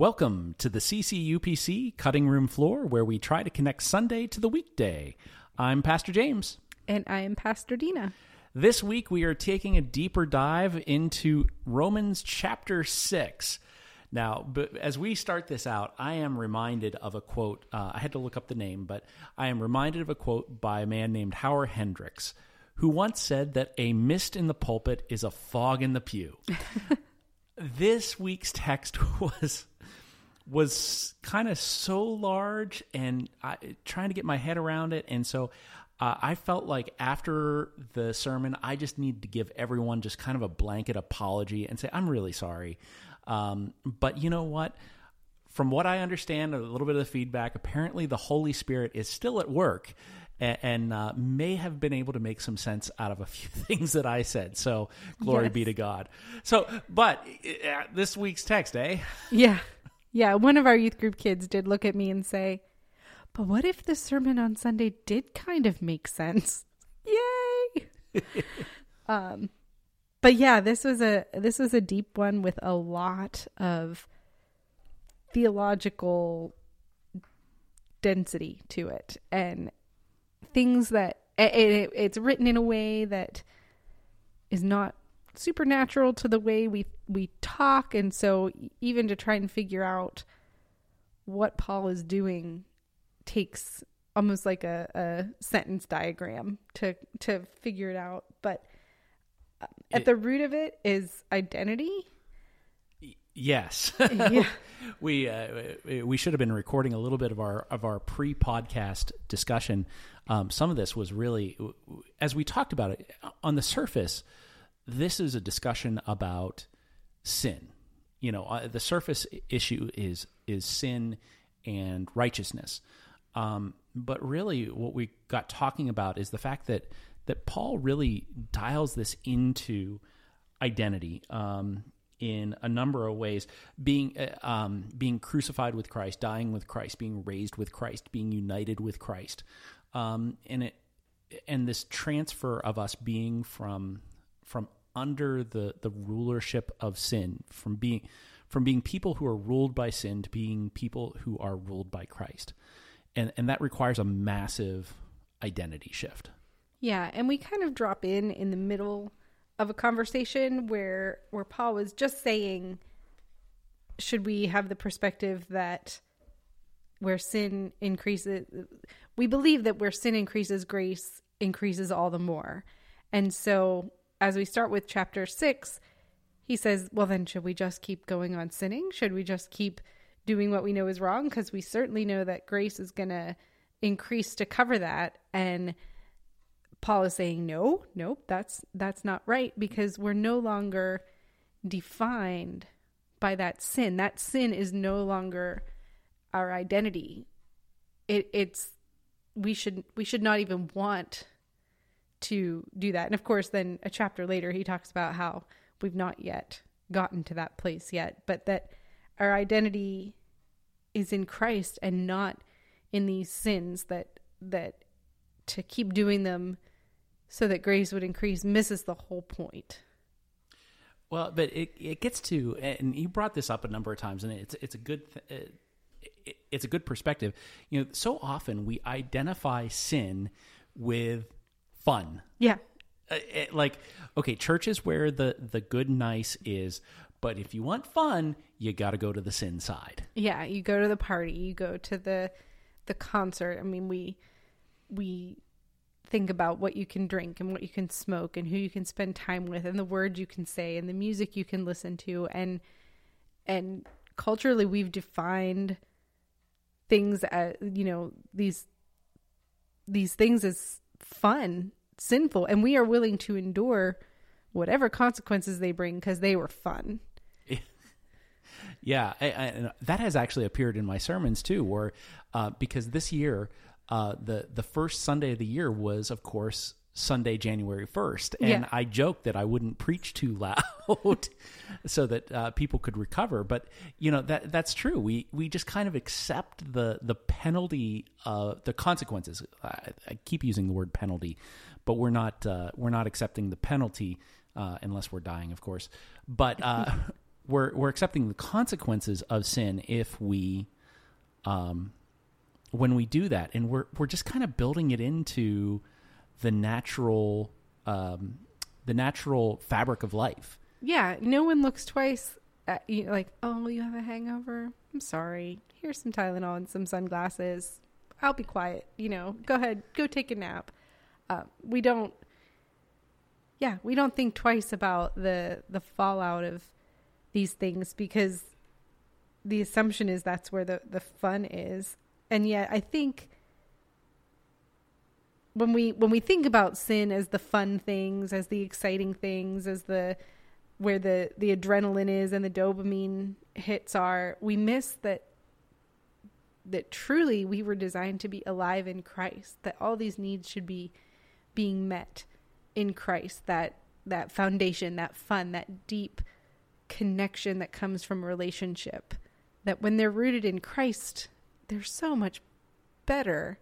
Welcome to the CCUPC cutting room floor where we try to connect Sunday to the weekday. I'm Pastor James. And I am Pastor Dena. This week we are taking a deeper dive into Romans chapter 6. Now, but as we start this out, I am reminded of a quote. Uh, I had to look up the name, but I am reminded of a quote by a man named Howard Hendricks, who once said that a mist in the pulpit is a fog in the pew. this week's text was was kind of so large and I, trying to get my head around it. And so uh, I felt like after the sermon, I just needed to give everyone just kind of a blanket apology and say, I'm really sorry. Um, but you know what? From what I understand, a little bit of the feedback, apparently the Holy Spirit is still at work and, and uh, may have been able to make some sense out of a few things that I said. So glory Yes. be to God. So, but uh, this week's text, eh? Yeah. Yeah. One of our youth group kids did look at me and say, But what if the sermon on Sunday did kind of make sense? Yay. um but yeah, this was a this was a deep one with a lot of theological density to it and things that it, it, it's written in a way that is not supernatural to the way we we talk and so even to try and figure out what Paul is doing takes almost like a, a sentence diagram to to figure it out but uh, at It- the root of it is identity Yes. Yeah. we uh, we should have been recording a little bit of our of our pre-podcast discussion. Um, some of this was really, as we talked about it on the surface, this is a discussion about sin. You know, uh, the surface issue is is sin and righteousness. Um, but really, what we got talking about is the fact that that Paul really dials this into identity um, in a number of ways being uh, um, being crucified with Christ dying with Christ being raised with Christ being united with Christ um, and it and this transfer of us being from from under the the rulership of sin from being from being people who are ruled by sin to being people who are ruled by Christ and and that requires a massive identity shift Yeah, and we kind of drop in in the middle of a conversation where where Paul was just saying should we have the perspective that where sin increases we believe that where sin increases grace increases all the more. And so as we start with chapter 6, he says, well then should we just keep going on sinning? Should we just keep doing what we know is wrong because we certainly know that grace is going to increase to cover that and Paul is saying no, nope, that's that's not right because we're no longer defined by that sin. That sin is no longer our identity. It it's we should we should not even want to do that. And of course then a chapter later he talks about how we've not yet gotten to that place yet, but that our identity is in Christ and not in these sins that that to keep doing them so that grace would increase misses the whole point. Well, but it it gets to, and you brought this up a number of times, and it's it's a good th- uh, it, it's a good perspective. You know, so often we identify sin with fun. Yeah. Uh, it- like, okay, church is where the the good nice is, but if you want fun, you got to go to the sin side. Yeah, you go to the party, you go to the the concert. I mean, we we think about what you can drink and what you can smoke and who you can spend time with and the words you can say and the music you can listen to and and culturally we've defined things as you know these these things as fun, sinful, and we are willing to endure whatever consequences they bring because they were fun. Yeah, I, I, and that has actually appeared in my sermons too, where uh, because this year, uh, the the first Sunday of the year was, of course, Sunday, January first, and Yeah. I joked that I wouldn't preach too loud, so that uh, people could recover. But you know that that's true. We we just kind of accept the the penalty, uh, the consequences. I, I keep using the word penalty, but we're not uh, we're not accepting the penalty uh, unless we're dying, of course. But uh, we're we're accepting the consequences of sin if we um when we do that and we're we're just kind of building it into the natural um the natural fabric of life Yeah, no one looks twice at you like, oh, you have a hangover? I'm sorry. Here's some Tylenol and some sunglasses. I'll be quiet. You know, go ahead, go take a nap. Uh, we don't. Yeah, we don't think twice about the the fallout of these things because the assumption is that's where the the fun is, and yet I think when we when we think about sin as the fun things, as the exciting things, as the where the the adrenaline is and the dopamine hits are, we miss that that truly we were designed to be alive in Christ, that all these needs should be being met in Christ, that that foundation, that fun, that deep connection that comes from relationship, that when they're rooted in Christ, they're so much better.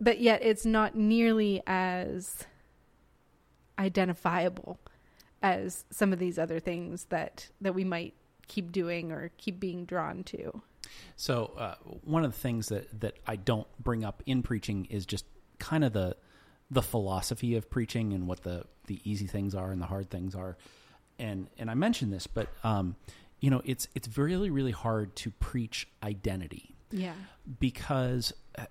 But yet it's not nearly as identifiable as some of these other things that that we might keep doing or keep being drawn to. So uh, one of the things that that I don't bring up in preaching is just kind of the the philosophy of preaching and what the the easy things are and the hard things are. And and I mentioned this, but um, you know, it's it's really really hard to preach identity Yeah. because uh,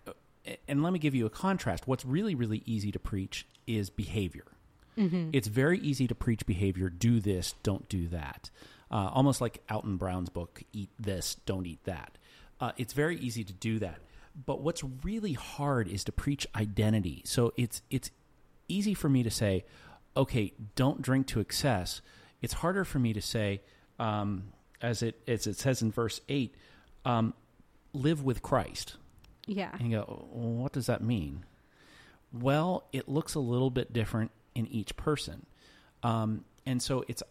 and let me give you a contrast. What's really really easy to preach is behavior. It's very easy to preach behavior. Do this, don't do that. Uh, almost like Alton Brown's book, "Eat This, Don't Eat That." Uh, it's very easy to do that. But what's really hard is to preach identity. So it's it's easy for me to say, okay, don't drink to excess. It's harder for me to say, um, as it as it says in verse eight, um, live with Christ. Yeah. And you go, what does that mean? Well, it looks a little bit different in each person, um, and so it's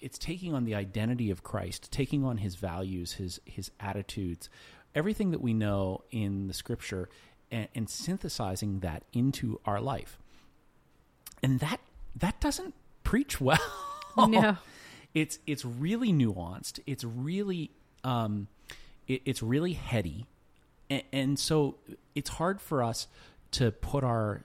it's taking on the identity of Christ, taking on His values, His His attitudes, everything that we know in the Scripture, and, and synthesizing that into our life. And that that doesn't preach well. No. it's it's really nuanced. It's really um, it, it's really heady, and, and so it's hard for us to put our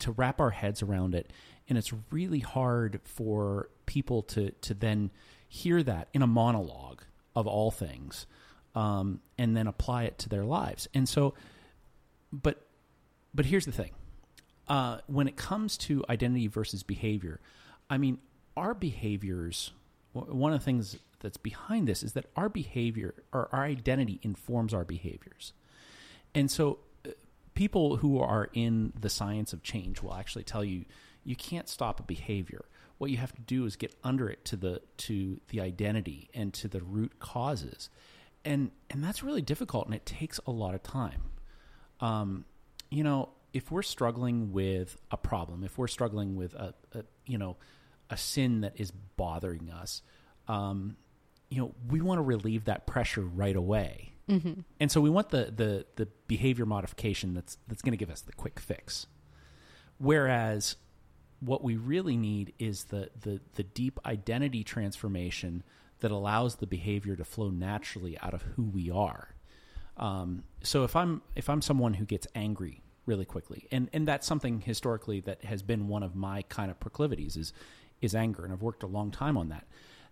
to wrap our heads around it, and it's really hard for people to to then hear that in a monologue of all things, um, and then apply it to their lives. And so, but but here's the thing: uh, when it comes to identity versus behavior, I mean, our behaviors. One of the things that's behind this is that our behavior or our identity informs our behaviors, and so uh, people who are in the science of change will actually tell you you can't stop a behavior. What you have to do is get under it to the to the identity and to the root causes, and and that's really difficult and it takes a lot of time um, you know, if we're struggling with a problem, if we're struggling with a, a you know, a sin that is bothering us, um, you know, we want to relieve that pressure right away. Mm-hmm. And so we want the, the, the behavior modification that's, that's going to give us the quick fix. Whereas what we really need is the, the, the deep identity transformation that allows the behavior to flow naturally out of who we are. Um, so if I'm if I'm someone who gets angry really quickly, and and that's something historically that has been one of my kind of proclivities is is anger, and I've worked a long time on that.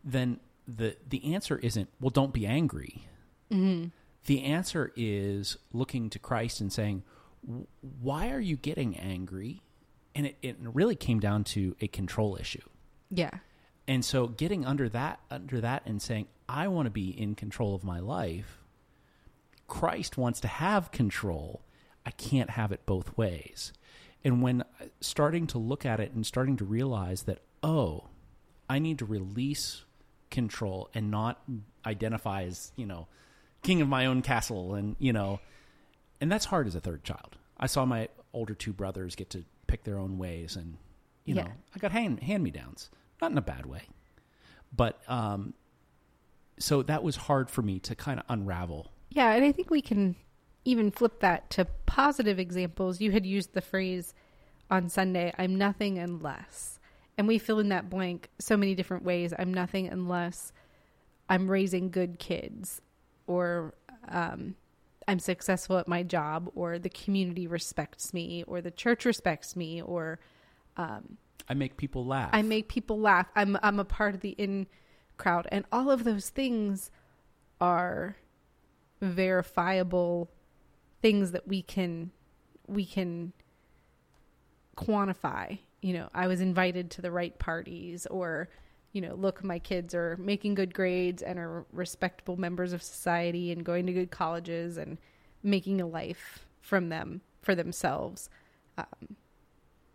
Then the the answer isn't well, don't be angry. The answer is looking to Christ and saying, why are you getting angry? And it, it really came down to a control issue. Yeah. And so getting under that under that and saying, I want to be in control of my life. Christ wants to have control. I can't have it both ways. And when uh, starting to look at it and starting to realize that, oh, I need to release control and not identify as, you know, king of my own castle and, you know, and that's hard as a third child. I saw my older two brothers get to pick their own ways and you Yeah. know, I got hand hand me downs. Not in a bad way. But um so that was hard for me to kind of unravel. Yeah, and I think we can even flip that to positive examples. You had used the phrase on Sunday, I'm nothing unless. And we fill in that blank so many different ways. I'm nothing unless I'm raising good kids or um, I'm successful at my job or the community respects me or the church respects me or I make people laugh. I make people laugh. I'm I'm a part of the in crowd and all of those things are verifiable things that we can we can quantify. You know, I was invited to the right parties or you know, look, my kids are making good grades and are respectable members of society and going to good colleges and making a life from them for themselves. Um,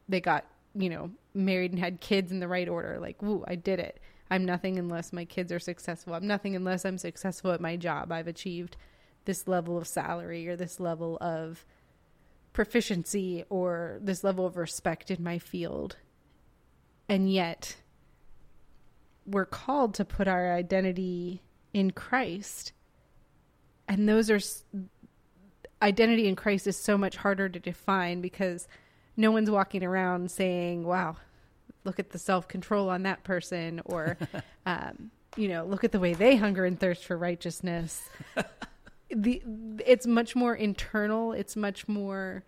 they got, you know, married and had kids in the right order. Like, woo, I did it. I'm nothing unless my kids are successful. I'm nothing unless I'm successful at my job. I've achieved this level of salary or this level of proficiency or this level of respect in my field. And yet, we're called to put our identity in Christ. And those are identity in Christ is so much harder to define because no one's walking around saying, wow, look at the self control on that person, or, um, you know, look at the way they hunger and thirst for righteousness. the It's much more internal, it's much more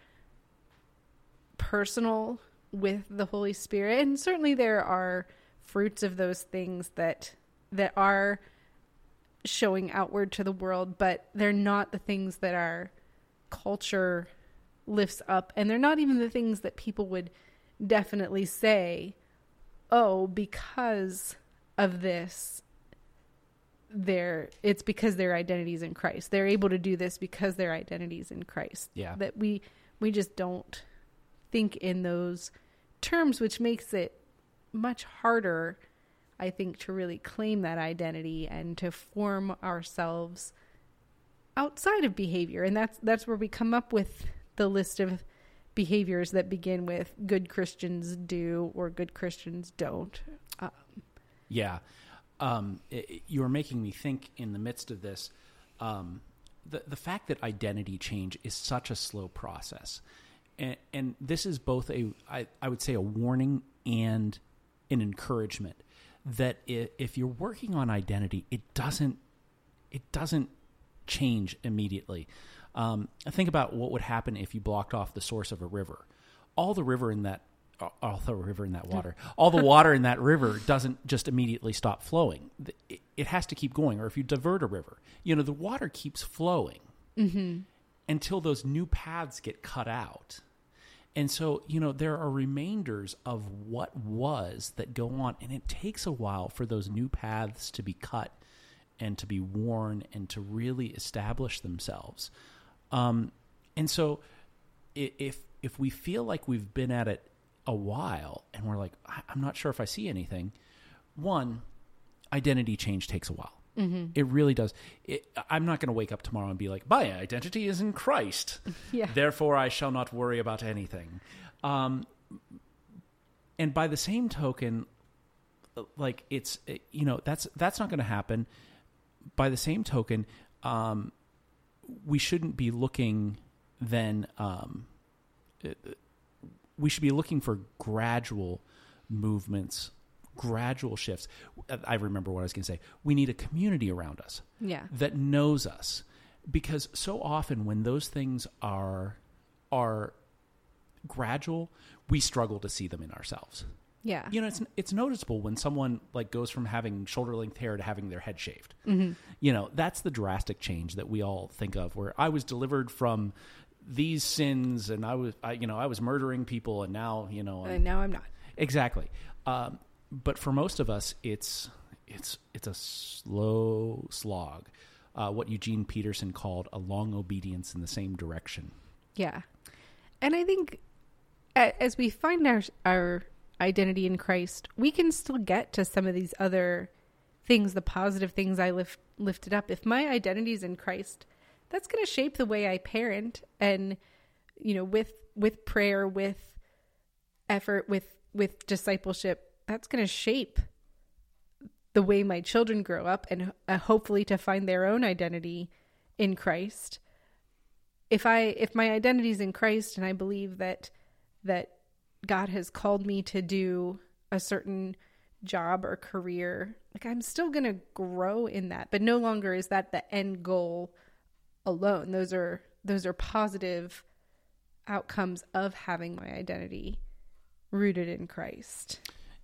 personal with the Holy Spirit. And certainly there are fruits of those things that that are showing outward to the world, but they're not the things that our culture lifts up, and they're not even the things that people would definitely say, "Oh, because of this, their it's because their identity is in Christ. They're able to do this because their identity is in Christ." Yeah. That we we just don't think in those terms, which makes it much harder, I think, to really claim that identity and to form ourselves outside of behavior. And that's that's where we come up with the list of behaviors that begin with good Christians do or good Christians don't. Um, yeah. Um, it, you're making me think in the midst of this. Um, the, the fact that identity change is such a slow process. And, and this is both a, I, I would say, a warning and an encouragement that if you're working on identity, it doesn't it doesn't change immediately. Um, think about what would happen if you blocked off the source of a river. All the river in that all the river in that water, all the water in that river doesn't just immediately stop flowing. It, it, has to keep going. Or if you divert a river, you know the water keeps flowing mm-hmm. until those new paths get cut out. And so, you know, there are remainders of what was that go on, and it takes a while for those new paths to be cut and to be worn and to really establish themselves. Um, and so, if if we feel like we've been at it a while and we're like, I'm not sure if I see anything, one, identity change takes a while. Mm-hmm. It really does. It, I'm not going to wake up tomorrow and be like, my identity is in Christ. Yeah. Therefore, I shall not worry about anything. Um, and by the same token, like it's you know that's that's not going to happen. By the same token, um, we shouldn't be looking then. Um, we should be looking for gradual movements gradual shifts. I remember what I was going to say. We need a community around us yeah. that knows us because so often when those things are are gradual, we struggle to see them in ourselves. Yeah. You know, it's it's noticeable when someone like goes from having shoulder length hair to having their head shaved. Mm-hmm. You know, that's the drastic change that we all think of. Where I was delivered from these sins, and I was, I, you know, I was murdering people, and now, you know, and now I'm not. Exactly. Um, but for most of us, it's it's it's a slow slog. Uh, what Eugene Peterson called a long obedience in the same direction. Yeah, and I think as we find our our identity in Christ, we can still get to some of these other things, the positive things I lift lifted up. If my identity is in Christ, that's going to shape the way I parent, and you know, with with prayer, with effort, with with discipleship, that's going to shape the way my children grow up and uh, hopefully to find their own identity in Christ. If I if my identity is in Christ and I believe that that God has called me to do a certain job or career, like I'm still going to grow in that, but no longer is that the end goal alone. Those are those are positive outcomes of having my identity rooted in Christ.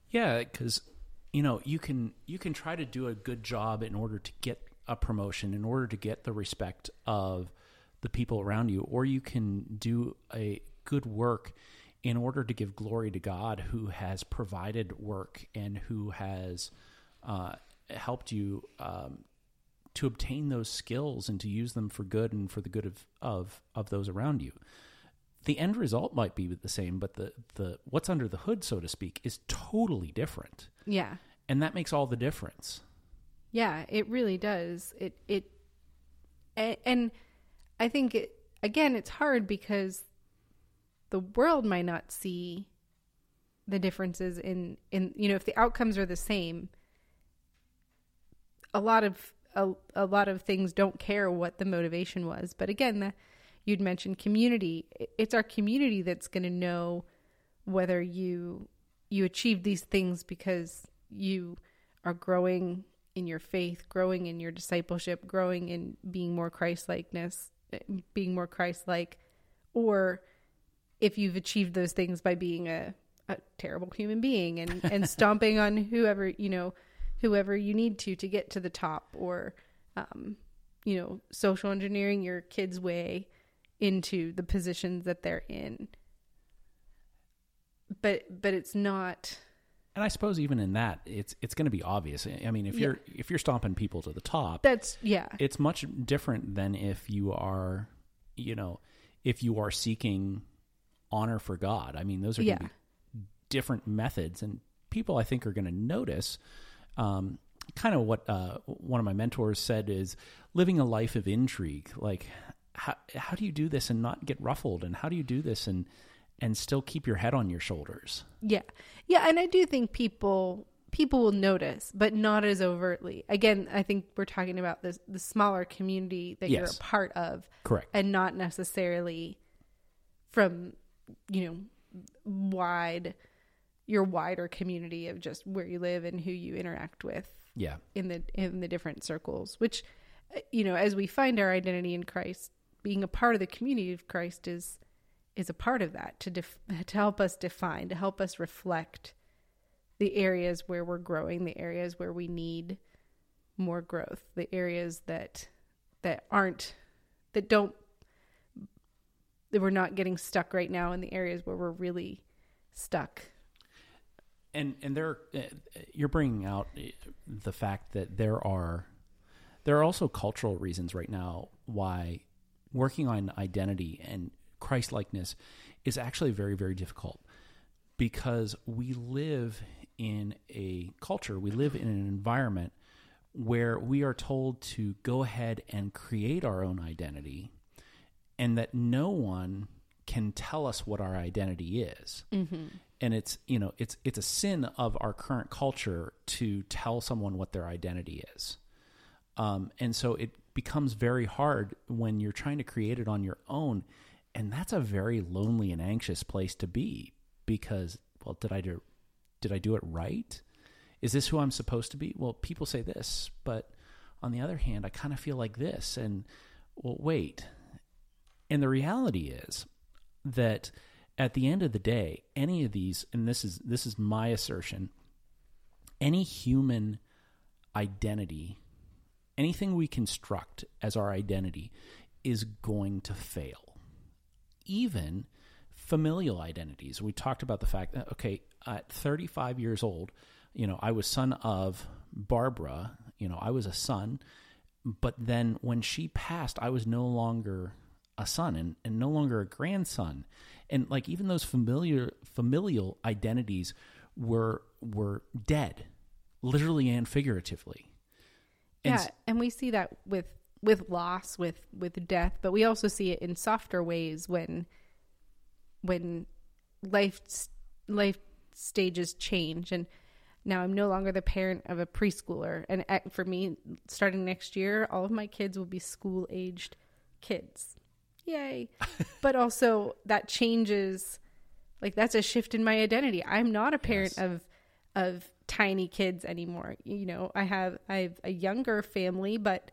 Yeah, cuz you know, you can you can try to do a good job in order to get a promotion, in order to get the respect of the people around you, or you can do a good work in order to give glory to God who has provided work and who has uh, helped you um, to obtain those skills and to use them for good and for the good of, of, of those around you. The end result might be the same, but the, the what's under the hood, so to speak, is totally different. Yeah. And that makes all the difference. Yeah, it really does. It it and I think it again it's hard because the world might not see the differences in in you know if the outcomes are the same a lot of a, a lot of things don't care what the motivation was. But again the, you'd mentioned community. It's our community that's going to know whether you you achieve these things because you are growing in your faith growing in your discipleship growing in being more christ-likeness eh, being more christ-like or if you've achieved those things by being a, a terrible human being and, and stomping on whoever, you know, whoever you need to to get to the top or, um, you know, social engineering your kids' way into the positions that they're in. But but it's not and I suppose even in that, it's it's going to be obvious. I mean, if Yeah. you're if you're stomping people to the top, that's yeah. it's much different than if you are, you know, if you are seeking honor for God. I mean, those are Yeah. be different methods, and people I think are going to notice. Um, kind of what uh, one of my mentors said is living a life of intrigue. Like, how how do you do this and not get ruffled, and how do you do this and and still keep your head on your shoulders? Yeah. Yeah, and I do think people people will notice, but not as overtly. Again, I think we're talking about this the smaller community that you're a part of Correct. and not necessarily from, you know, wide your wider community of just where you live and who you interact with Yeah. in the in the different circles which uh, you know as we find our identity in Christ being a part of the community of Christ is is a part of that to def- to help us define to help us reflect the areas where we're growing the areas where we need more growth the areas that that aren't that don't that we're not getting stuck right now in the areas where we're really stuck. And and there uh, you're bringing out the fact that there are there are also cultural reasons right now why working on identity and Christ likeness is actually very very difficult because we live in a culture we live in an environment where we are told to go ahead and create our own identity and that no one can tell us what our identity is. And it's you know it's it's a sin of our current culture to tell someone what their identity is. Um, and so it becomes very hard when you're trying to create it on your own. And that's a very lonely and anxious place to be because well did i do did i do it right? Is this who i'm supposed to be? Well people say this but on the other hand i kind of feel like this. And well wait and the reality is that at the end of the day, any of these, and this is this is my assertion, any human identity, anything we construct as our identity is going to fail. Even familial identities. We talked about the fact that okay, at 35 years old, you know, I was son of Barbara, you know, I was a son, but then when she passed, I was no longer a son and, and no longer a grandson. And like even those familiar familial identities were were dead, literally and figuratively. And yeah, and we see that with with loss, with with death, but we also see it in softer ways when when life life stages change and now I'm no longer the parent of a preschooler and for me starting next year all of my kids will be school aged kids. Yay. but also that changes like that's a shift in my identity. I'm not a parent Yes. of of tiny kids anymore. You know, I have I have a younger family, but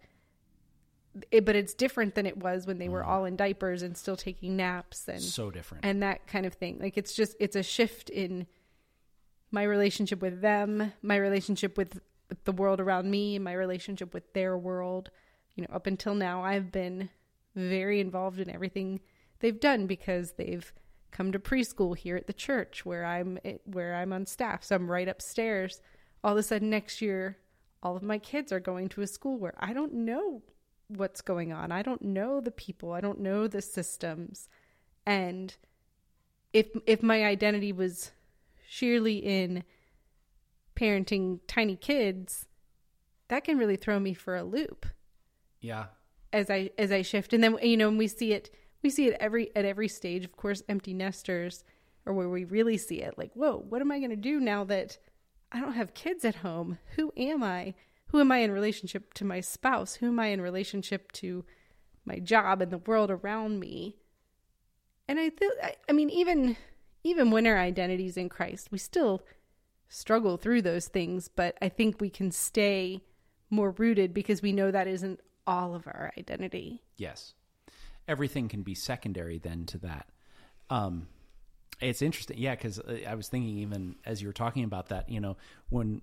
it, but it's different than it was when they were mm. all in diapers and still taking naps and so different. and that kind of thing. Like it's just it's a shift in my relationship with them, my relationship with the world around me, my relationship with their world. You know, up until now I've been very involved in everything they've done because they've come to preschool here at the church where I'm eh, where I'm on staff. So I'm right upstairs. All of a sudden next year all of my kids are going to a school where I don't know what's going on. I don't know the people. I don't know the systems. And if if my identity was sheerly in parenting tiny kids, that can really throw me for a loop yeah. As I as I shift. And then you know, and we see it we see it every at every stage. Of course, empty nesters are where we really see it. Like, whoa, what am I going to do now that I don't have kids at home? Who am I? Who am I in relationship to my spouse? Who am I in relationship to my job and the world around me? And I feel, I, I mean, even even when our identities in Christ, we still struggle through those things. But I think we can stay more rooted because we know that isn't all of our identity. Yes. Everything can be secondary then to that. Um, it's interesting. Yeah, because I was thinking, even as you were talking about that, you know, when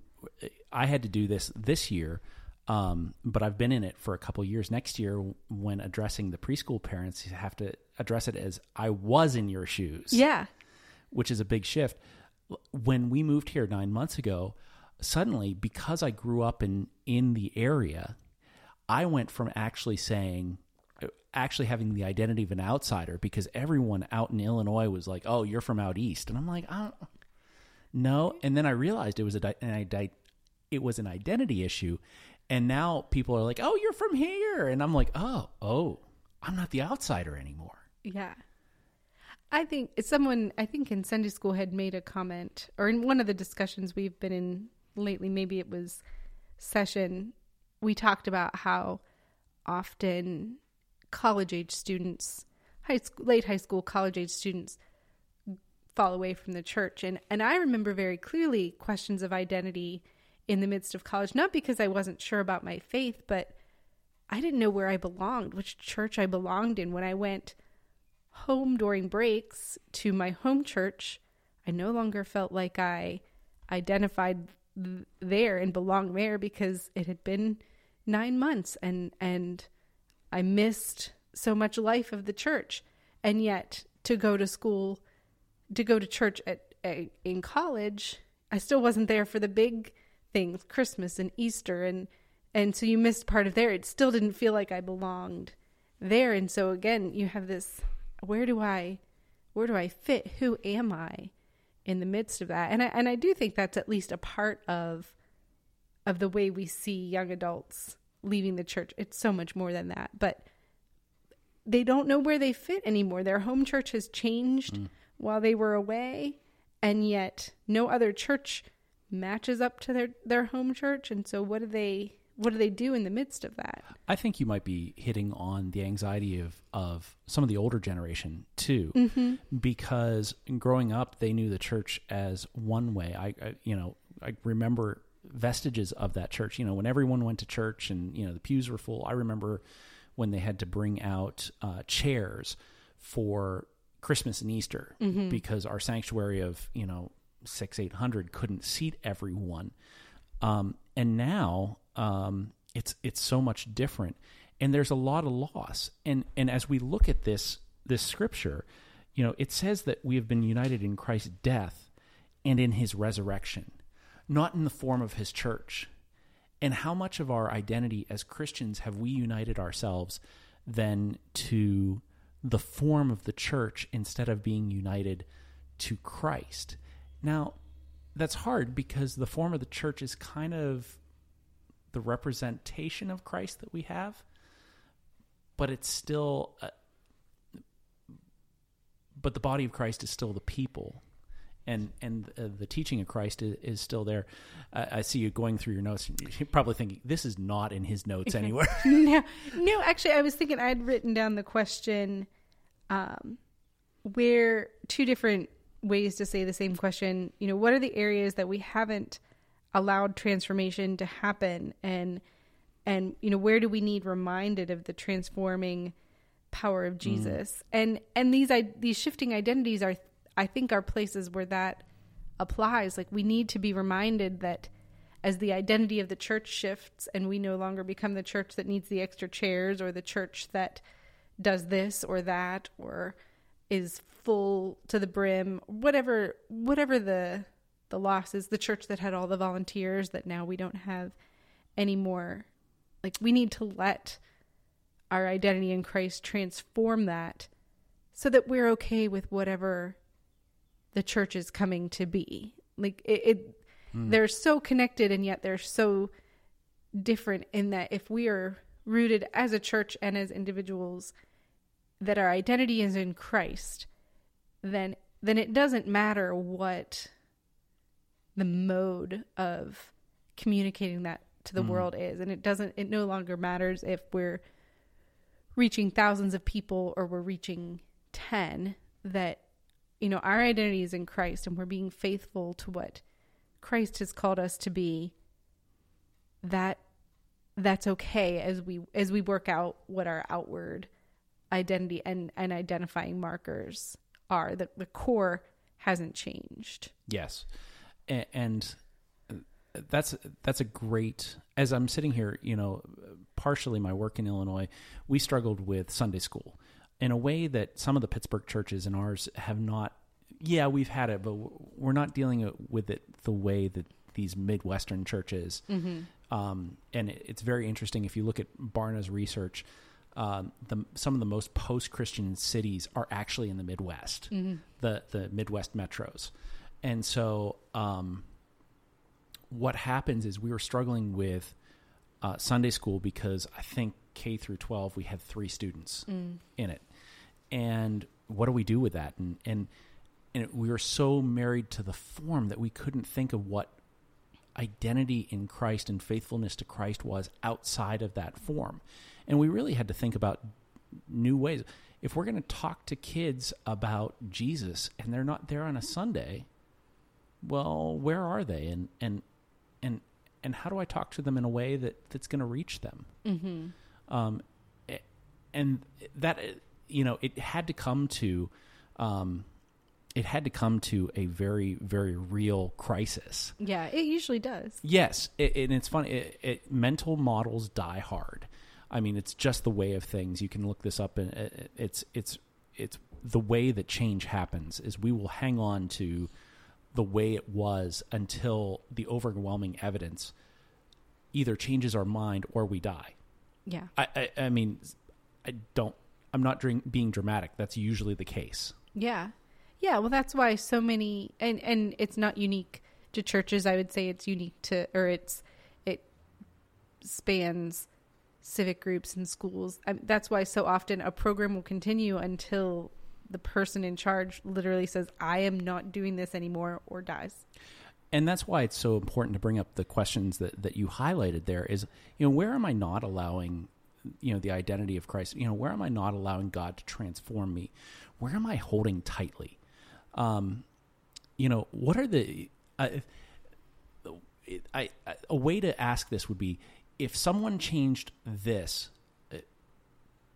I had to do this this year, um, but I've been in it for a couple years. Next year, when addressing the preschool parents, you have to address it as I was in your shoes. Yeah. Which is a big shift. When we moved here nine months ago, suddenly, because I grew up in, in the area, I went from actually saying, actually having the identity of an outsider because everyone out in Illinois was like, "Oh, you're from out east," and I'm like, "I don't, no." And then I realized it was a an, it was an identity issue, and now people are like, "Oh, you're from here," and I'm like, "Oh, oh, I'm not the outsider anymore." Yeah. I think someone I think in Sunday school had made a comment or in one of the discussions we've been in lately, maybe it was session, we talked about how often college age students, high school, late high school, college age students fall away from the church. And, and I remember very clearly questions of identity in the midst of college, not because I wasn't sure about my faith, but I didn't know where I belonged, which church I belonged in. When I went home during breaks to my home church, I no longer felt like I identified there and belonged there because it had been nine months and and I missed so much life of the church. And yet to go to school, to go to church at, at in college, I still wasn't there for the big things, Christmas and Easter and and so you missed part of there. It still didn't feel like I belonged there. And so again, you have this where do I where do I fit? Who am I in the midst of that? And I and I do think that's at least a part of of the way we see young adults leaving the church. It's so much more than that. But they don't know where they fit anymore. Their home church has changed mm. while they were away, and yet no other church matches up to their their home church. And so what do they what do they do in the midst of that? I think you might be hitting on the anxiety of of some of the older generation too, mm-hmm. because growing up they knew the church as one way. I, I you know I remember vestiges of that church. You know, when everyone went to church and you know the pews were full. I remember when they had to bring out uh, chairs for Christmas and Easter mm-hmm. because our sanctuary of you know six eight hundred couldn't seat everyone. Um, and now um, it's it's so much different, and there's a lot of loss. And and as we look at this this scripture, you know, it says that we have been united in Christ's death and in His resurrection not in the form of his church. And how much of our identity as Christians have we united ourselves then to the form of the church instead of being united to Christ? Now, that's hard because the form of the church is kind of the representation of Christ that we have, but it's still, uh, but the body of Christ is still the people and and uh, the teaching of Christ is, is still there. Uh, I see you going through your notes. You're probably thinking this is not in his notes anywhere. no, no. Actually, I was thinking I'd written down the question, um, where two different ways to say the same question. You know, what are the areas that we haven't allowed transformation to happen and and you know where do we need reminded of the transforming power of Jesus and and these I, these shifting identities are I think are places where that applies. Like we need to be reminded that as the identity of the church shifts and we no longer become the church that needs the extra chairs or the church that does this or that or is full to the brim whatever whatever the the loss is the church that had all the volunteers that now we don't have anymore. Like we need to let our identity in Christ transform that so that we're okay with whatever the church is coming to be. Like it, it hmm. they're so connected and yet they're so different in that if we are rooted as a church and as individuals that our identity is in Christ then then it doesn't matter what the mode of communicating that to the hmm. world is. And it doesn't it no longer matters if we're reaching thousands of people or we're reaching 10 that you know our identity is in Christ and we're being faithful to what Christ has called us to be that that's okay as we as we work out what our outward identity and and identifying markers are that the core hasn't changed Yes, A- and that's that's a great. As I'm sitting here, you know, partially my work in Illinois, we struggled with Sunday school in a way that some of the Pittsburgh churches and ours have not. Yeah, we've had it, but we're not dealing with it the way that these Midwestern churches. Um, and it, it's very interesting if you look at Barna's research. Um, the, some of the most post-Christian cities are actually in the Midwest, the the Midwest metros, and so um, what happens is we were struggling with uh, Sunday school because I think K through 12 we had three students in it, and what do we do with that? And and and we were so married to the form that we couldn't think of what identity in Christ and faithfulness to Christ was outside of that form, and we really had to think about new ways. If we're going to talk to kids about Jesus and they're not there on a Sunday, well, where are they? And and and and how do I talk to them in a way that that's going to reach them? Mm-hmm. Um, and that you know, it had to come to, um, it had to come to a very very real crisis. yeah it usually does Yes, it, and it's funny. It, it, mental models die hard. I mean, it's just the way of things. You can look this up, and it, it's it's it's the way that change happens. Is we will hang on to the way it was until the overwhelming evidence either changes our mind or we die. yeah I I, I mean, I don't. I'm not dring, being dramatic. That's usually the case. Yeah. Yeah, well that's why so many and and it's not unique to churches. I would say it's unique to or it's it spans civic groups and schools. I, that's why so often a program will continue until the person in charge literally says I am not doing this anymore or dies. and that's why it's so important to bring up the questions that, that you highlighted there is you know where am i not allowing you know the identity of christ. You know where am i not allowing god to transform me? Where am i holding tightly? Um you know what are the I, I a way to ask this would be if someone changed this uh,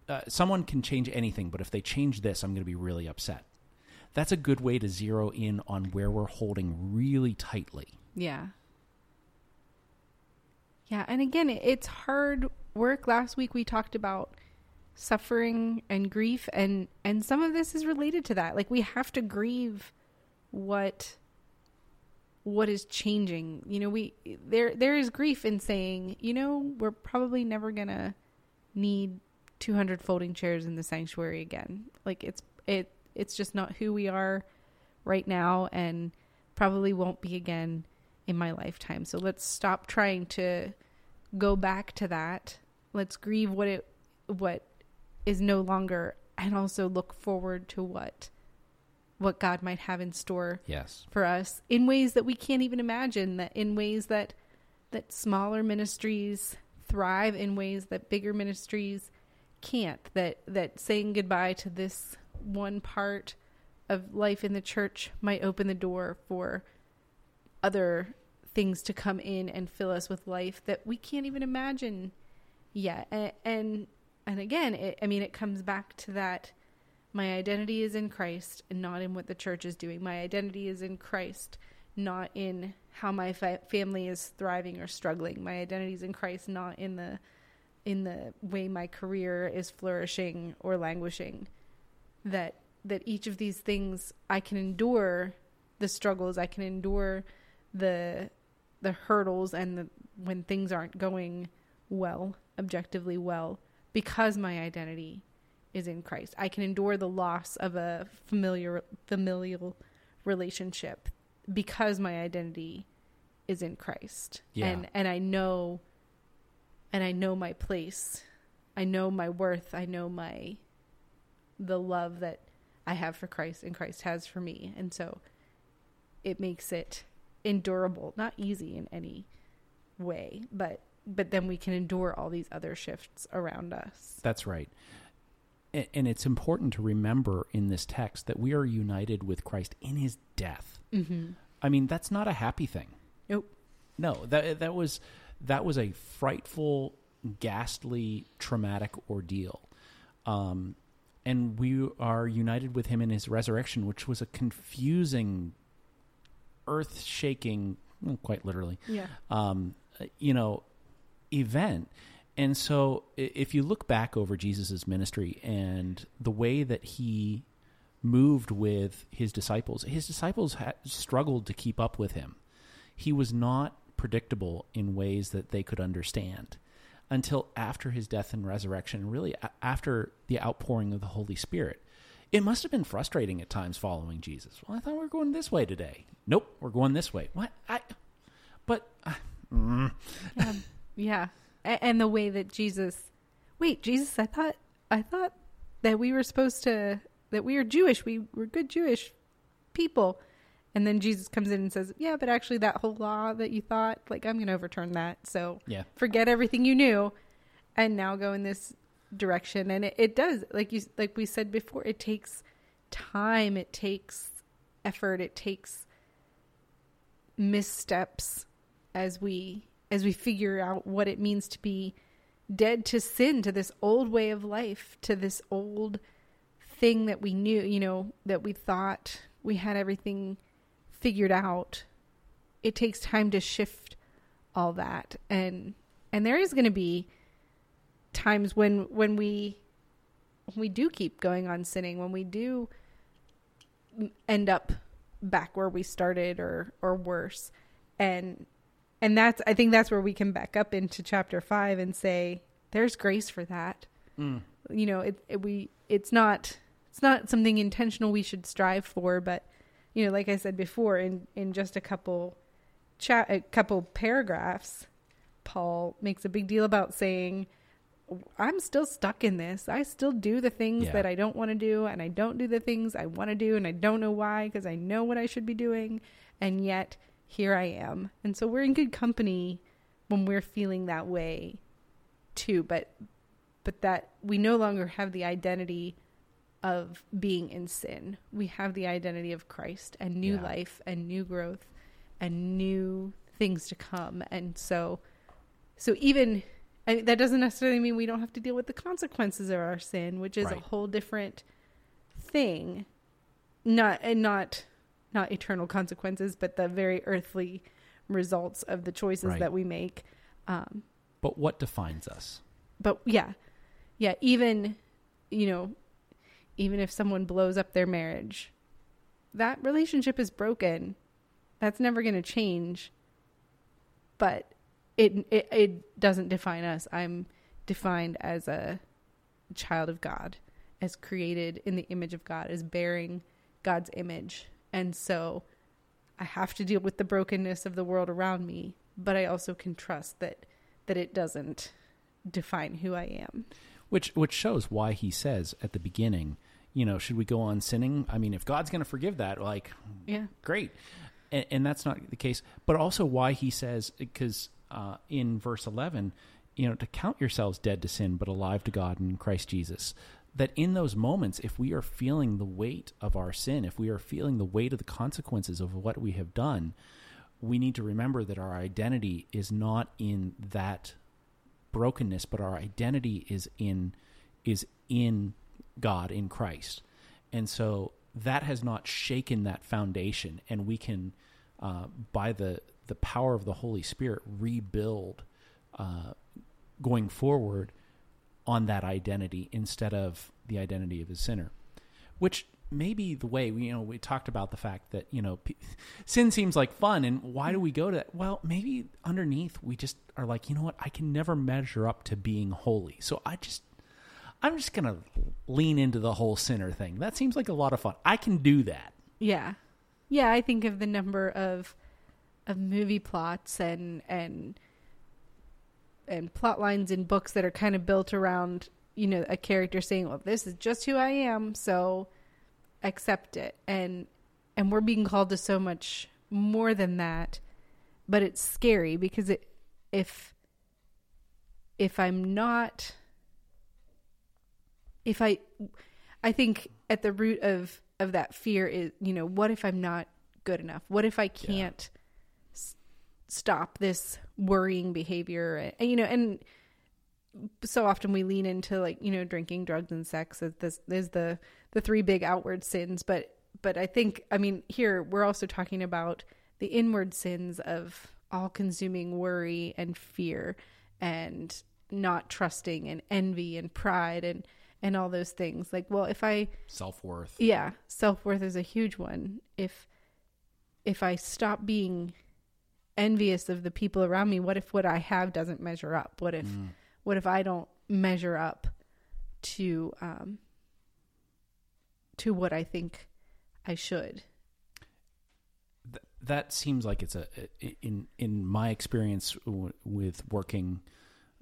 uh, someone can change anything but if they change this i'm going to be really upset. That's a good way to zero in on where we're holding really tightly. Yeah. Yeah, and again, it's hard work. Last week we talked about suffering and grief and and some of this is related to that. Like we have to grieve what what is changing. You know, we there there is grief in saying, you know, we're probably never going to need 200 folding chairs in the sanctuary again. Like it's it it's just not who we are right now and probably won't be again in my lifetime. So let's stop trying to go back to that. Let's grieve what it what is no longer and also look forward to what what God might have in store yes. for us in ways that we can't even imagine that in ways that that smaller ministries thrive in ways that bigger ministries can't that that saying goodbye to this one part of life in the church might open the door for other things to come in and fill us with life that we can't even imagine yet. And and, and again, it, I mean, it comes back to that. My identity is in Christ and not in what the church is doing. My identity is in Christ, not in how my fa- family is thriving or struggling. My identity is in Christ, not in the in the way my career is flourishing or languishing that that each of these things I can endure the struggles I can endure the the hurdles and the when things aren't going well objectively well because my identity is in Christ I can endure the loss of a familiar familial relationship because my identity is in Christ Yeah. and and I know and I know my place. I know my worth. I know my the love that I have for Christ and Christ has for me. And so it makes it endurable, not easy in any way, but but then we can endure all these other shifts around us. That's right. And it's important to remember in this text that we are united with Christ in his death. Mm-hmm. I mean, that's not a happy thing. Nope. No, that that was that was a frightful, ghastly, traumatic ordeal. Um, and we are united with him in his resurrection, which was a confusing, earth-shaking, quite literally, Yeah. um, you know, event. And so, if you look back over Jesus' ministry and the way that he moved with his disciples, his disciples had struggled to keep up with him. He was not predictable in ways that they could understand until after his death and resurrection, really after the outpouring of the Holy Spirit. It must have been frustrating at times following Jesus. Well, I thought we were going this way today. Nope, we're going this way. What? I but uh, mm. Yeah. Yeah. A- and the way that Jesus Wait, Jesus, I thought I thought that we were supposed to that we are Jewish. We were good Jewish people. And then Jesus comes in and says, "Yeah, but actually that whole law that you thought, like I'm going to overturn that. So yeah. forget everything you knew and now go in this direction and it, it does like you like we said before it takes time it takes effort it takes missteps as we as we figure out what it means to be dead to sin to this old way of life to this old thing that we knew you know that we thought we had everything figured out. It takes time to shift all that. And and there is going to be times when when we when we do keep going on sinning when we do end up back where we started or or worse. And and that's i think that's where we can back up into chapter 5 and say there's grace for that Mm. you know it, it we it's not it's not something intentional we should strive for but you know like i said before in in just a couple chat a couple paragraphs paul makes a big deal about saying i'm still stuck in this i still do the things Yeah. that i don't want to do and i don't do the things i want to do and i don't know why because i know what i should be doing and yet here i am and so we're in good company when we're feeling that way too but but that we no longer have the identity of being in sin. We have the identity of Christ and new Yeah. life and new growth and new things to come. And so, so even I mean, that doesn't necessarily mean we don't have to deal with the consequences of our sin, which is Right. a whole different thing. Not and not not eternal consequences, but the very earthly results of the choices Right. that we make. Um, But what defines us? but yeah yeah even you know even if someone blows up their marriage that relationship is broken that's never going to change but it, it it doesn't define us i'm defined as a child of god as created in the image of god as bearing god's image and so i have to deal with the brokenness of the world around me but i also can trust that that it doesn't define who I am. Which which shows why he says at the beginning, you know, should we go on sinning? I mean, if God's going to forgive that, like, Yeah. great, and, and that's not the case. But also why he says because uh, in verse eleven, you know, to count yourselves dead to sin but alive to God in Christ Jesus. That in those moments, if we are feeling the weight of our sin, if we are feeling the weight of the consequences of what we have done, we need to remember that our identity is not in that brokenness, but our identity is in is in God in Christ, and so that has not shaken that foundation, and we can uh, by the the power of the Holy Spirit rebuild uh, going forward on that identity instead of the identity of a sinner, which maybe the way we you know we talked about the fact that you know p- sin seems like fun and why do we go to that? Well maybe underneath we just are like you know what? I can never measure up to being holy. So i just i'm just gonna lean into the whole sinner thing. That seems like a lot of fun. I can do that. Yeah. Yeah, I think of the number of of movie plots and and and plot lines in books that are kind of built around, you know, a character saying, "Well, this is just who I am, so accept it." And and we're being called to so much more than that. But it's scary because it if if I'm not if I I think at the root of of that fear is, you know, what if I'm not good enough? What if I can't s- stop this worrying behavior? And, you know, and so often we lean into like, you know, drinking, drugs and sex as this is the the three big outward sins, but but I think I mean here we're also talking about the inward sins of all-consuming worry and fear and not trusting and envy and pride and and all those things. Like, well, if I self-worth yeah, self-worth is a huge one. If if I stop being envious of the people around me, what if what I have doesn't measure up? What if what if I don't measure up to um to what I think I should? Th- that seems like it's a in in my experience w- with working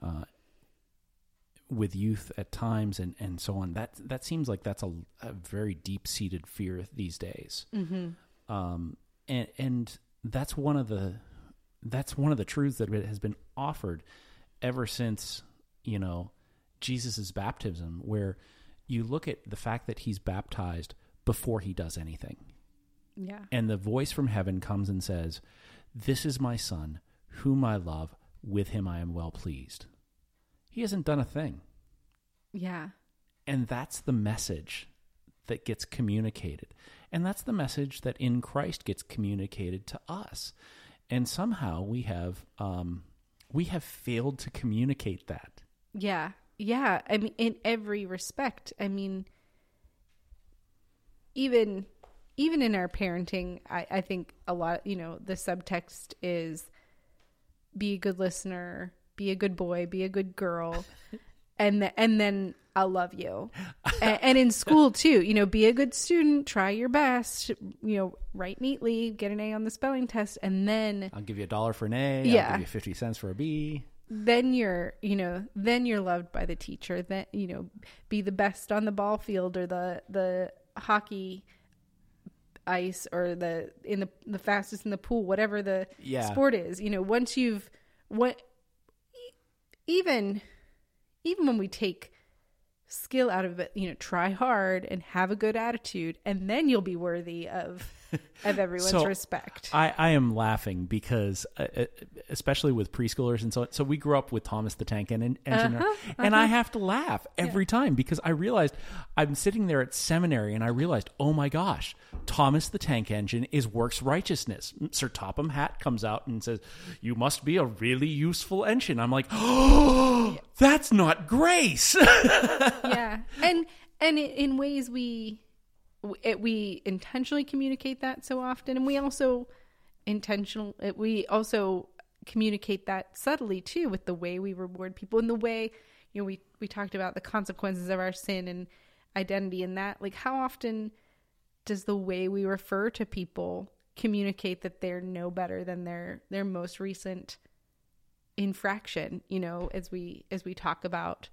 uh, with youth at times and and so on that that seems like that's a, a very deep seated fear these days Mm-hmm. um and and that's one of the that's one of the truths that has been offered ever since you know Jesus's baptism where you look at the fact that he's baptized before he does anything Yeah. and the voice from heaven comes and says, This is my son, whom I love, with him I am well pleased. He hasn't done a thing. Yeah. And that's the message that gets communicated. And that's the message that in Christ gets communicated to us. And somehow we have um, we have failed to communicate that. Yeah. Yeah. I mean, in every respect. I mean, even even in our parenting, I, I think a lot, you know, the subtext is be a good listener, be a good boy, be a good girl, and th- and then I'll love you. and, and in school too, you know, be a good student, try your best, you know, write neatly, get an A on the spelling test, and then I'll give you a dollar for an A. Yeah. I'll give you 50 cents for a B. then you're you know then you're loved by the teacher then you know be the best on the ball field or the the hockey ice or the in the the fastest in the pool whatever the Yeah. sport is you know once you've what even even when we take skill out of it you know try hard and have a good attitude and then you'll be worthy of of everyone's So, respect I, I am laughing because, uh, uh, especially with preschoolers and so on. So we grew up with Thomas the Tank Engine, engine Uh-huh, and I have to laugh every time because I realized I'm sitting there at seminary and I realized, oh my gosh, Thomas the Tank Engine is works righteousness. Sir Topham Hatt comes out and says, "You must be a really useful engine." I'm like, oh, that's not grace. yeah and and in ways we it, we intentionally communicate that so often and we also intentional it- we also communicate that subtly too with the way we reward people and the way you know we we talked about the consequences of our sin and identity and that. Like how often does the way we refer to people communicate that they're no better than their their most recent infraction you know as we as we talk about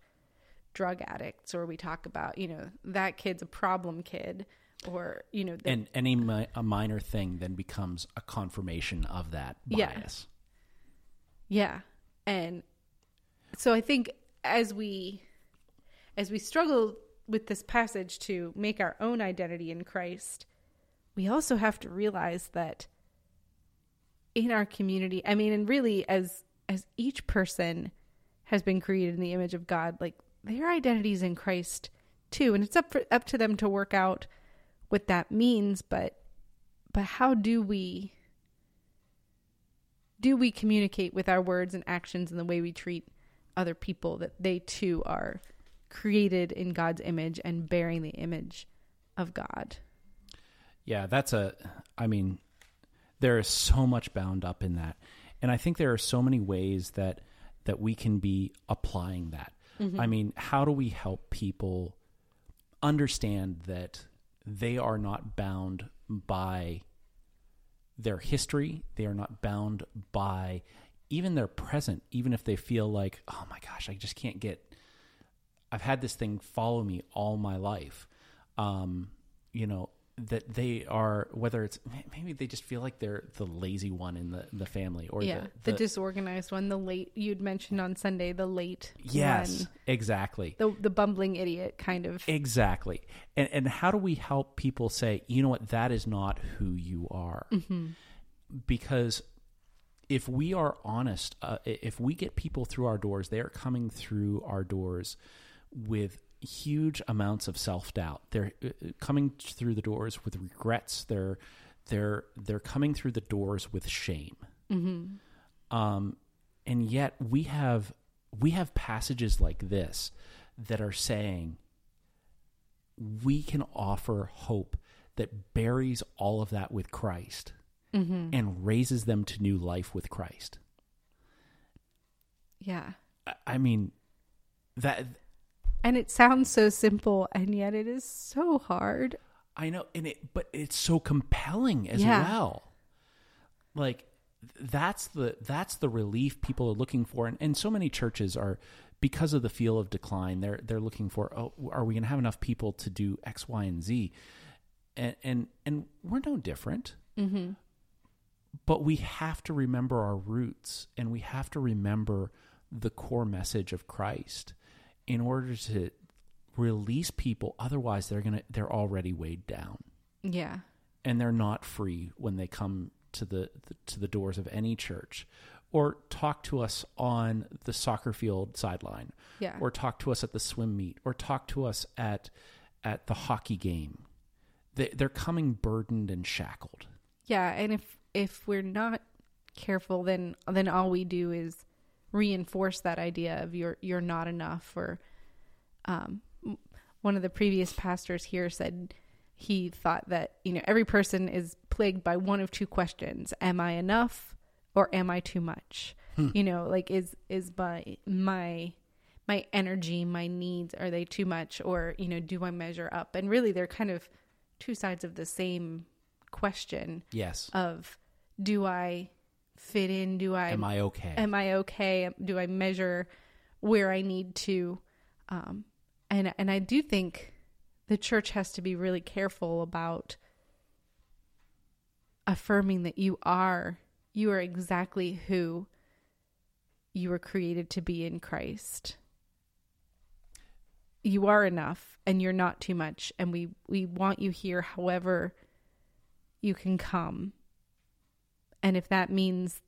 drug addicts or we talk about you know that kid's a problem kid or you know the, and any mi- a minor thing then becomes a confirmation of that Yeah. bias. yeah and so i think as we as we struggle with this passage to make our own identity in christ we also have to realize that in our community. I mean, and really as as each person has been created in the image of God, like their identities in Christ too, and it's up for up to them to work out what that means, but but how do we do we communicate with our words and actions and the way we treat other people that they too are created in God's image and bearing the image of God? Yeah, that's a I mean there is so much bound up in that. And I think there are so many ways that that we can be applying that. Mm-hmm. I mean, how do we help people understand that they are not bound by their history, they are not bound by even their present, even if they feel like, oh my gosh, I just can't get I've had this thing follow me all my life. Um, you know, that they are whether it's maybe they just feel like they're the lazy one in the the family or yeah the, the, the disorganized one the late you'd mentioned on sunday the late yes one, exactly. The the bumbling idiot kind of. Exactly. And and how do we help people say you know what? That is not who you are. Mm-hmm. because if we are honest uh, if we get people through our doors they are coming through our doors with huge amounts of self doubt. They're uh, coming through the doors with regrets. They're they're they're coming through the doors with shame. Mm-hmm. Um, and yet we have we have passages like this that are saying we can offer hope that buries all of that with Christ mm-hmm. and raises them to new life with Christ. Yeah. I mean that and it sounds so simple, and yet it is so hard. I know, and it, but it's so compelling as yeah. well. Like that's the that's the relief people are looking for, and, and so many churches are because of the feel of decline. They're they're looking for, oh, are we going to have enough people to do X, Y, and Z? And and and we're no different. Mm-hmm. But we have to remember our roots, and we have to remember the core message of Christ in order to release people otherwise they're going to they're already weighed down. Yeah. And they're not free when they come to the, the, to the doors of any church. Or talk to us on the soccer field sideline. Yeah. Or talk to us at the swim meet. Or talk to us at at the hockey game. They, they're coming burdened and shackled. Yeah and if if we're not careful then then all we do is reinforce that idea of you're you're not enough or um, one of the previous pastors here said he thought that you know every person is plagued by one of two questions. Am i enough or am i too much? Hmm. you know like is is my my my energy my needs are they too much or you know do i measure up? And really they're kind of two sides of the same question yes. of do i fit in? Do I am I okay? Am I okay? Do I measure where I need to? Um, and and I do think the church has to be really careful about affirming that you are you are exactly who you were created to be in Christ. You are enough and you're not too much and we we want you here however you can come and if that means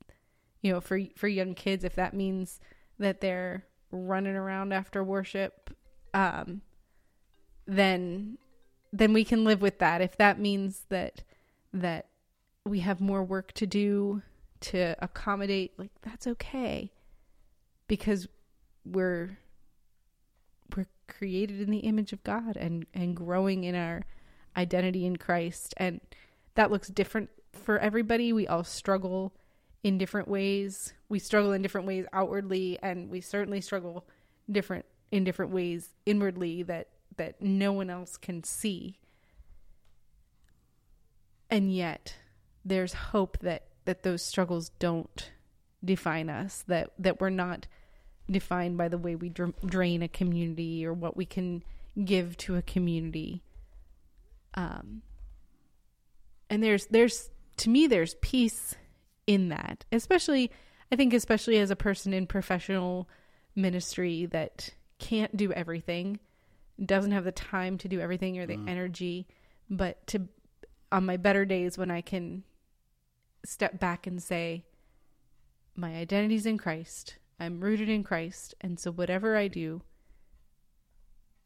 you know for for young kids if that means that they're running around after worship um then then we can live with that. If that means that that we have more work to do to accommodate like that's okay. Because we're we're created in the image of God and and growing in our identity in Christ. And that looks different for everybody. We all struggle in different ways. We struggle in different ways outwardly, and we certainly struggle different in different ways inwardly that that no one else can see. And yet, there's hope that that those struggles don't define us. That that we're not defined by the way we drain a community or what we can give to a community. Um, and there's there's to me there's peace in that especially i think especially as a person in professional ministry that can't do everything doesn't have the time to do everything or the mm. energy but to on my better days when i can step back and say, my identity's in Christ. I'm rooted in Christ. And so whatever I do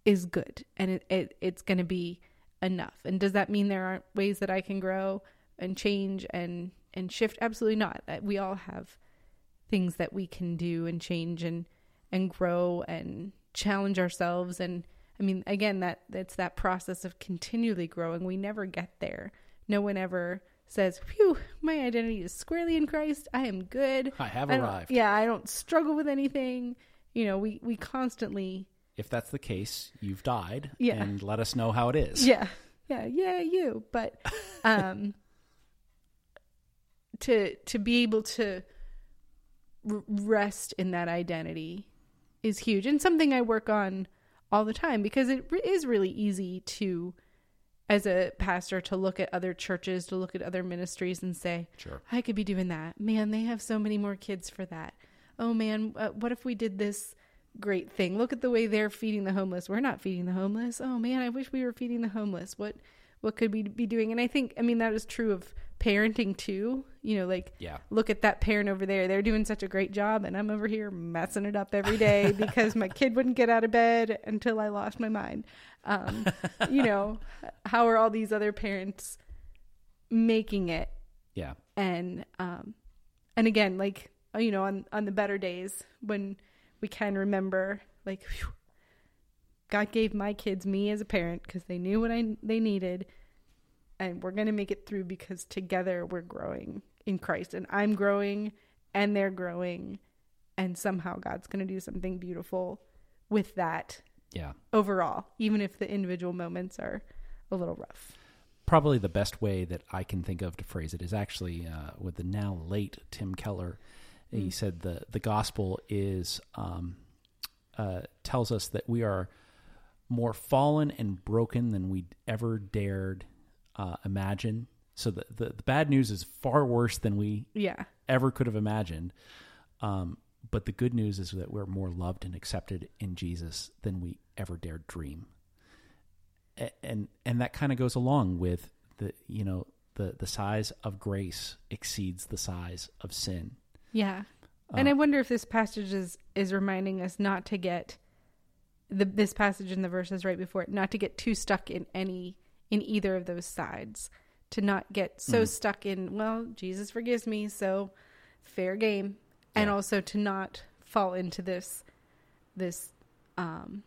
is good and it, it it's going to be enough. And does that mean there aren't ways that I can grow and change and and shift? Absolutely not. We all have things that we can do and change and and grow and challenge ourselves and I mean again that that's that process of continually growing. We never get there. No one ever says, "Phew, my identity is squarely in Christ. I am good. I have I arrived. Yeah, I don't struggle with anything." You know, we we constantly If that's the case, you've died. Yeah. And let us know how it is. Yeah. Yeah, yeah, you. But um to to be able to r- rest in that identity is huge and something I work on all the time because it re- is really easy to as a pastor to look at other churches, to look at other ministries and say, Sure. I could be doing that. Man, they have so many more kids for that. Oh man, uh, what if we did this great thing? Look at the way they're feeding the homeless. We're not feeding the homeless. Oh man, I wish we were feeding the homeless. What what could we be doing? And I think I mean that is true of parenting too. You know, like Yeah. look at that parent over there. They're doing such a great job and I'm over here messing it up every day because my kid wouldn't get out of bed until I lost my mind. Um, you know, how are all these other parents making it Yeah. and um and again like you know on on the better days when we can remember like phew, god gave my kids me as a parent because they knew what i they needed and we're going to make it through because together we're growing in christ and i'm growing and they're growing and somehow god's going to do something beautiful with that Yeah. overall even if the individual moments are a little rough Probably the best way that I can think of to phrase it is actually uh, with the now late Tim Keller. He said the the gospel is um, uh, tells us that we are more fallen and broken than we ever dared uh, imagine. So the, the the bad news is far worse than we yeah ever could have imagined. Um, but the good news is that we're more loved and accepted in Jesus than we ever dared dream. A- And and that kind of goes along with the you know the the size of grace exceeds the size of sin. Yeah. And I wonder if this passage is is reminding us not to get the this passage in the verses right before it, not to get too stuck in any in either of those sides. To not get so stuck in, well, Jesus forgives me, so fair game. And also to not fall into this this um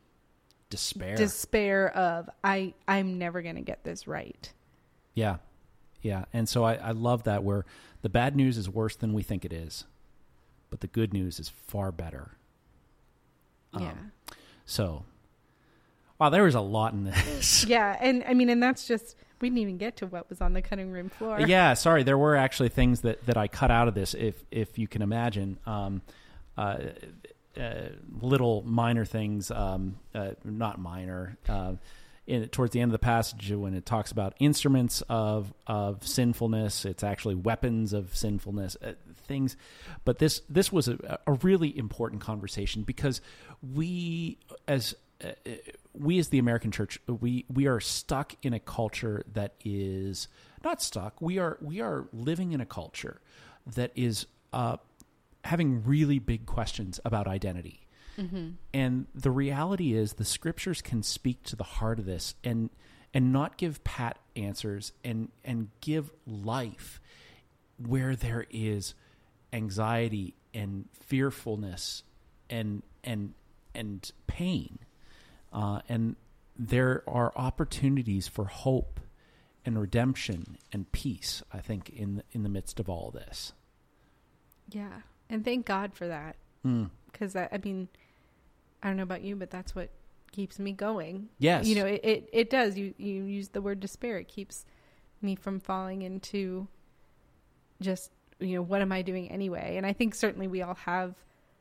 Despair. despair of I I'm never gonna get this right. yeah. Yeah. And so I, I love that where the bad news is worse than we think it is, but the good news is far better. Um, yeah. So wow, there was a lot in this. Yeah, and I mean and that's just we didn't even get to what was on the cutting room floor. Yeah, sorry. There were actually things that, that I cut out of this, if if you can imagine. Um, uh, uh, little minor things, um, uh, not minor. Uh, in, towards the end of the passage, when it talks about instruments of of sinfulness, it's actually weapons of sinfulness. Uh, things, but this this was a, a really important conversation because we as uh, we as the American church we we are stuck in a culture that is not stuck. We are we are living in a culture that is uh, having really big questions about identity. And the reality is the scriptures can speak to the heart of this and and not give pat answers and and give life where there is anxiety and fearfulness and and and pain uh, and there are opportunities for hope and redemption and peace. I think in the, in the midst of all this. Yeah. And thank God for that. Mm. Because that, I mean, I don't know about you, but that's what keeps me going. Yes, You know, it, it, it does. You, you use the word despair. It keeps me from falling into just, you know, what am I doing anyway? And I think certainly we all have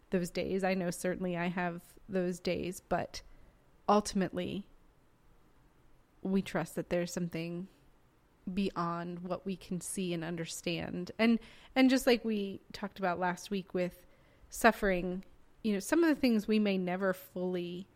those days. I know certainly I have those days, but ultimately we trust that there's something beyond what we can see and understand. And and just like we talked about last week with suffering, you know, some of the things we may never fully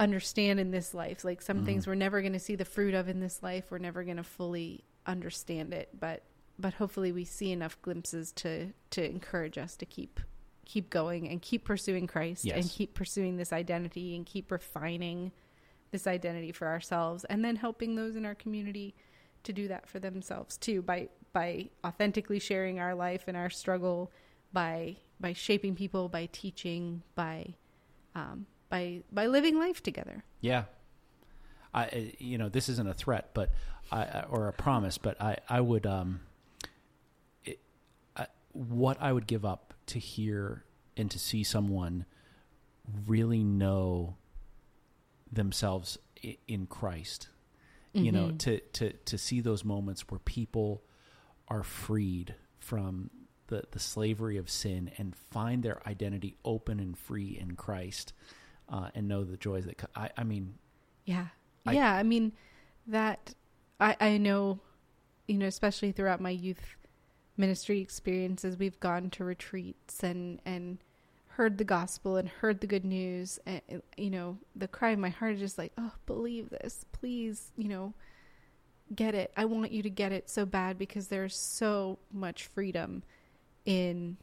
understand in this life. Like some things mm-hmm. we're never going to see the fruit of in this life. We're never going to fully understand it, but but hopefully we see enough glimpses to to encourage us to keep keep going and keep pursuing Christ Yes. and keep pursuing this identity and keep refining this identity for ourselves and then helping those in our community to do that for themselves too by by authentically sharing our life and our struggle by by shaping people by teaching by um, by by living life together Yeah. I you know this isn't a threat, but I- or a promise, but I I would um. What I would give up to hear and to see someone really know themselves in Christ. You know, to to to see those moments where people are freed from the the slavery of sin and find their identity open and free in Christ, uh, and know the joys that co- I I mean Yeah. I- yeah. I mean, that I, I know, you know, especially throughout my youth ministry experiences, we've gone to retreats and, and heard the gospel and heard the good news. And, you know, the cry of my heart is just like, oh, believe this. Please, you know, get it. I want you to get it so bad because there's so much freedom in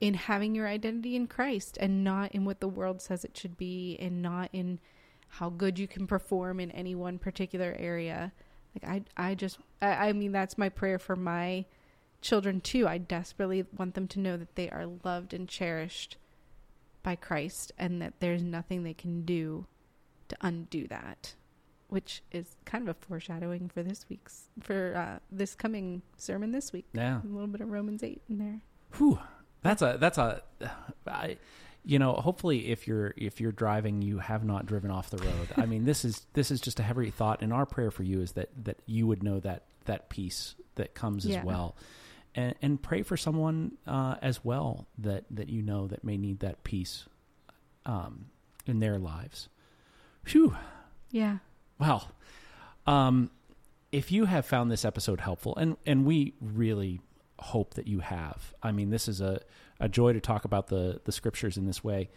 in having your identity in Christ and not in what the world says it should be and not in how good you can perform in any one particular area. Like I I just I, I mean that's my prayer for my children too. I desperately want them to know that they are loved and cherished by Christ and that there's nothing they can do to undo that. Which is kind of a foreshadowing for this week's for uh, this coming sermon this week. yeah A little bit of Romans eight in there. Whew. That's a that's a I you know, hopefully if you're if you're driving you have not driven off the road. I mean, this is this is just a heavy thought and our prayer for you is that that you would know that that peace that comes Yeah. as well. And and pray for someone uh, as well that that you know that may need that peace um in their lives. Phew. Yeah. Well, um, if you have found this episode helpful, and and we really hope that you have. I mean, this is a a joy to talk about the the scriptures in this way.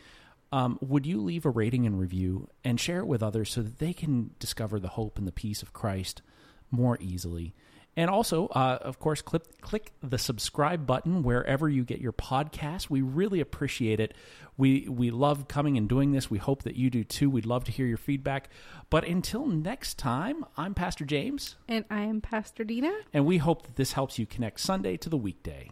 Um, would you leave a rating and review and share it with others so that they can discover the hope and the peace of Christ more easily? And also, uh, of course, click click the subscribe button wherever you get your podcast. We really appreciate it. We we love coming and doing this. We hope that you do too. We'd love to hear your feedback. But until next time, I'm Pastor James, And I am Pastor Dena. and we hope that this helps you connect Sunday to the weekday.